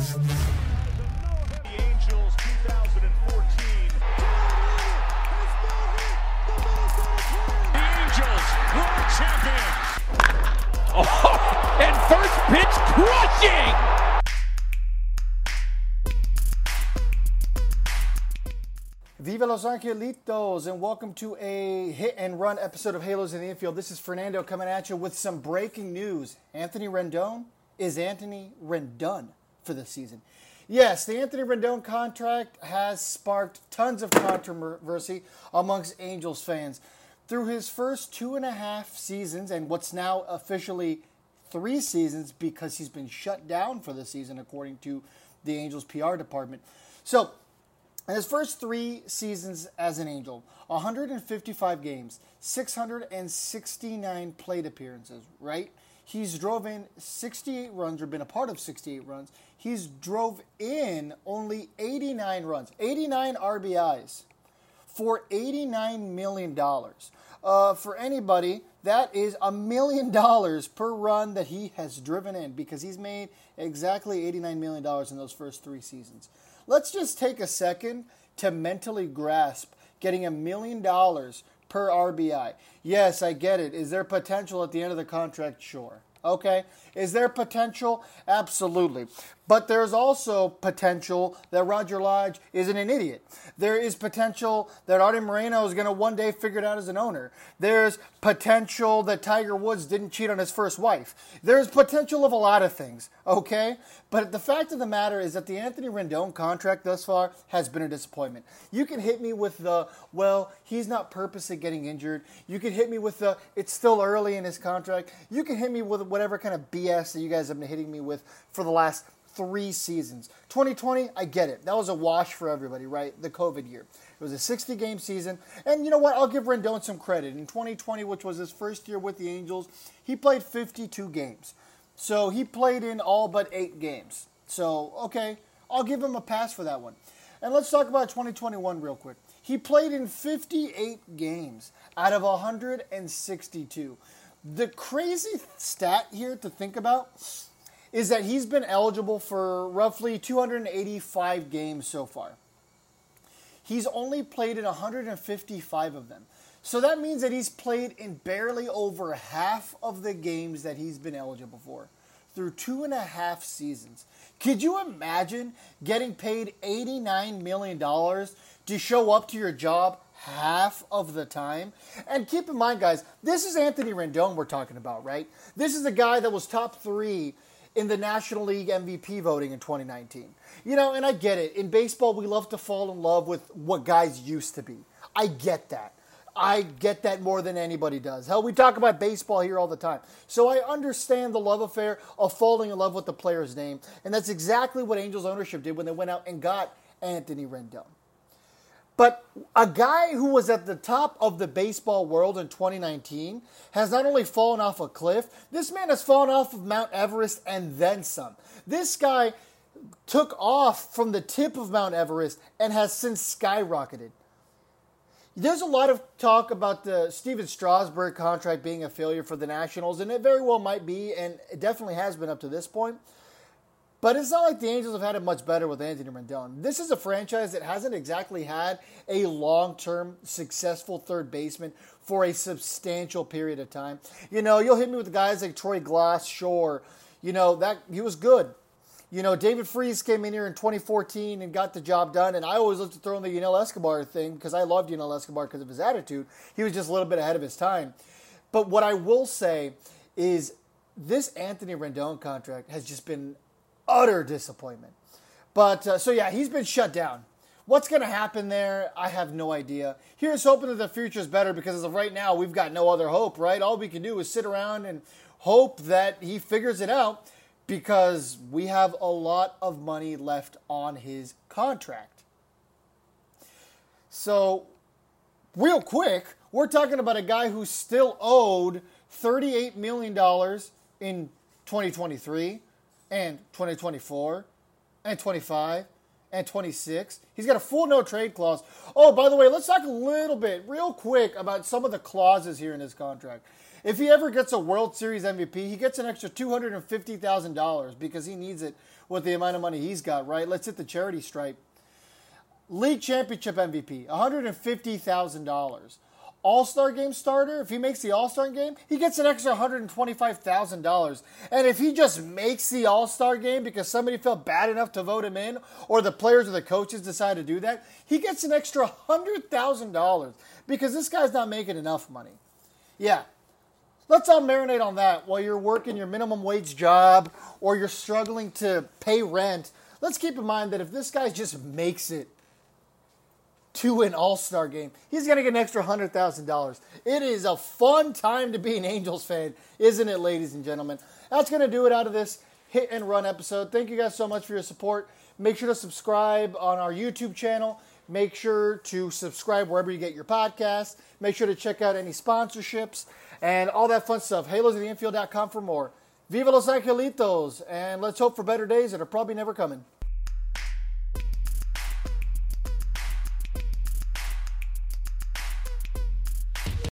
Oh, and first pitch crushing. Viva Los Angelitos, and welcome to a hit and run episode of Halos in the Infield. This is Fernando coming at you with some breaking news. Anthony Rendon is Anthony Rendon for the season. Yes, the Anthony Rendon contract has sparked tons of controversy amongst Angels fans. Through his first two and a half seasons, and what's now officially three seasons because he's been shut down for the season, according to the Angels PR department. So, in his first three seasons as an Angel, 155 games, 669 plate appearances, right? He's drove in 68 runs or been a part of 68 runs. He's drove in only 89 runs, 89 RBIs for $89 million. Uh, for anybody, that is a million dollars per run that he has driven in because he's made exactly $89 million in those first three seasons. Let's just take a second to mentally grasp getting a million dollars per RBI. Yes, I get it. Is there potential at the end of the contract? Sure. Okay. Is there potential? Absolutely. But there's also potential that Roger Lodge isn't an idiot. There is potential that Arte Moreno is going to one day figure it out as an owner. There's potential that Tiger Woods didn't cheat on his first wife. There's potential of a lot of things, okay? But the fact of the matter is that the Anthony Rendon contract thus far has been a disappointment. You can hit me with the, well, he's not purposely getting injured. You can hit me with the, it's still early in his contract. You can hit me with whatever kind of BS that you guys have been hitting me with for the last three seasons. 2020, I get it. That was a wash for everybody, right? The COVID year. It was a 60 game season. And you know what? I'll give Rendon some credit. In 2020, which was his first year with the Angels, he played 52 games. So he played in all but eight games. So, okay, I'll give him a pass for that one. And let's talk about 2021 real quick. He played in 58 games out of 162. The crazy stat here to think about is that he's been eligible for roughly 285 games so far. He's only played in 155 of them. So that means that he's played in barely over half of the games that he's been eligible for through two and a half seasons. Could you imagine getting paid $89 million to show up to your job half of the time? And keep in mind, guys, this is Anthony Rendon we're talking about, right? This is the guy that was top three in the National League MVP voting in 2019. You know, and I get it. In baseball, we love to fall in love with what guys used to be. I get that. I get that more than anybody does. Hell, we talk about baseball here all the time. So I understand the love affair of falling in love with the player's name. And that's exactly what Angels ownership did when they went out and got Anthony Rendon. But a guy who was at the top of the baseball world in 2019 has not only fallen off a cliff, this man has fallen off of Mount Everest and then some. This guy took off from the tip of Mount Everest and has since skyrocketed. There's a lot of talk about the Stephen Strasburg contract being a failure for the Nationals, and it very well might be, and it definitely has been up to this point. But it's not like the Angels have had it much better with Anthony Rendon. This is a franchise that hasn't exactly had a long term successful third baseman for a substantial period of time. You know, you'll hit me with guys like Troy Glaus, Shore. You know, that he was good. You know, David Freese came in here in 2014 and got the job done. And I always looked to throw in the Yunel Escobar thing because I loved Yunel Escobar because of his attitude. He was just a little bit ahead of his time. But what I will say is this Anthony Rendon contract has just been utter disappointment. But uh, so yeah, he's been shut down. What's going to happen there? I have no idea. Here's hoping that the future is better because as of right now, we've got no other hope, right? All we can do is sit around and hope that he figures it out because we have a lot of money left on his contract. So, real quick, we're talking about a guy who's still owed $38 million in 2023 and 2024 and 25 and 26. He's got a full no trade clause. Oh, by the way, let's talk a little bit, real quick, about some of the clauses here in his contract. If he ever gets a World Series MVP, he gets an extra $250,000 because he needs it with the amount of money he's got, right? Let's hit the charity stripe. League championship MVP, $150,000. All Star game starter, if he makes the All Star game, he gets an extra $125,000. And if he just makes the All Star game because somebody felt bad enough to vote him in, or the players or the coaches decide to do that, he gets an extra $100,000 because this guy's not making enough money. Yeah. Let's all marinate on that while you're working your minimum wage job or you're struggling to pay rent. Let's keep in mind that if this guy just makes it to an All Star game, he's going to get an extra $100,000. It is a fun time to be an Angels fan, isn't it, ladies and gentlemen? That's going to do it out of this hit and run episode. Thank you guys so much for your support. Make sure to subscribe on our YouTube channel. Make sure to subscribe wherever you get your podcasts. Make sure to check out any sponsorships and all that fun stuff. HalosOfTheInfield.com for more. Viva Los Angelitos, and let's hope for better days that are probably never coming.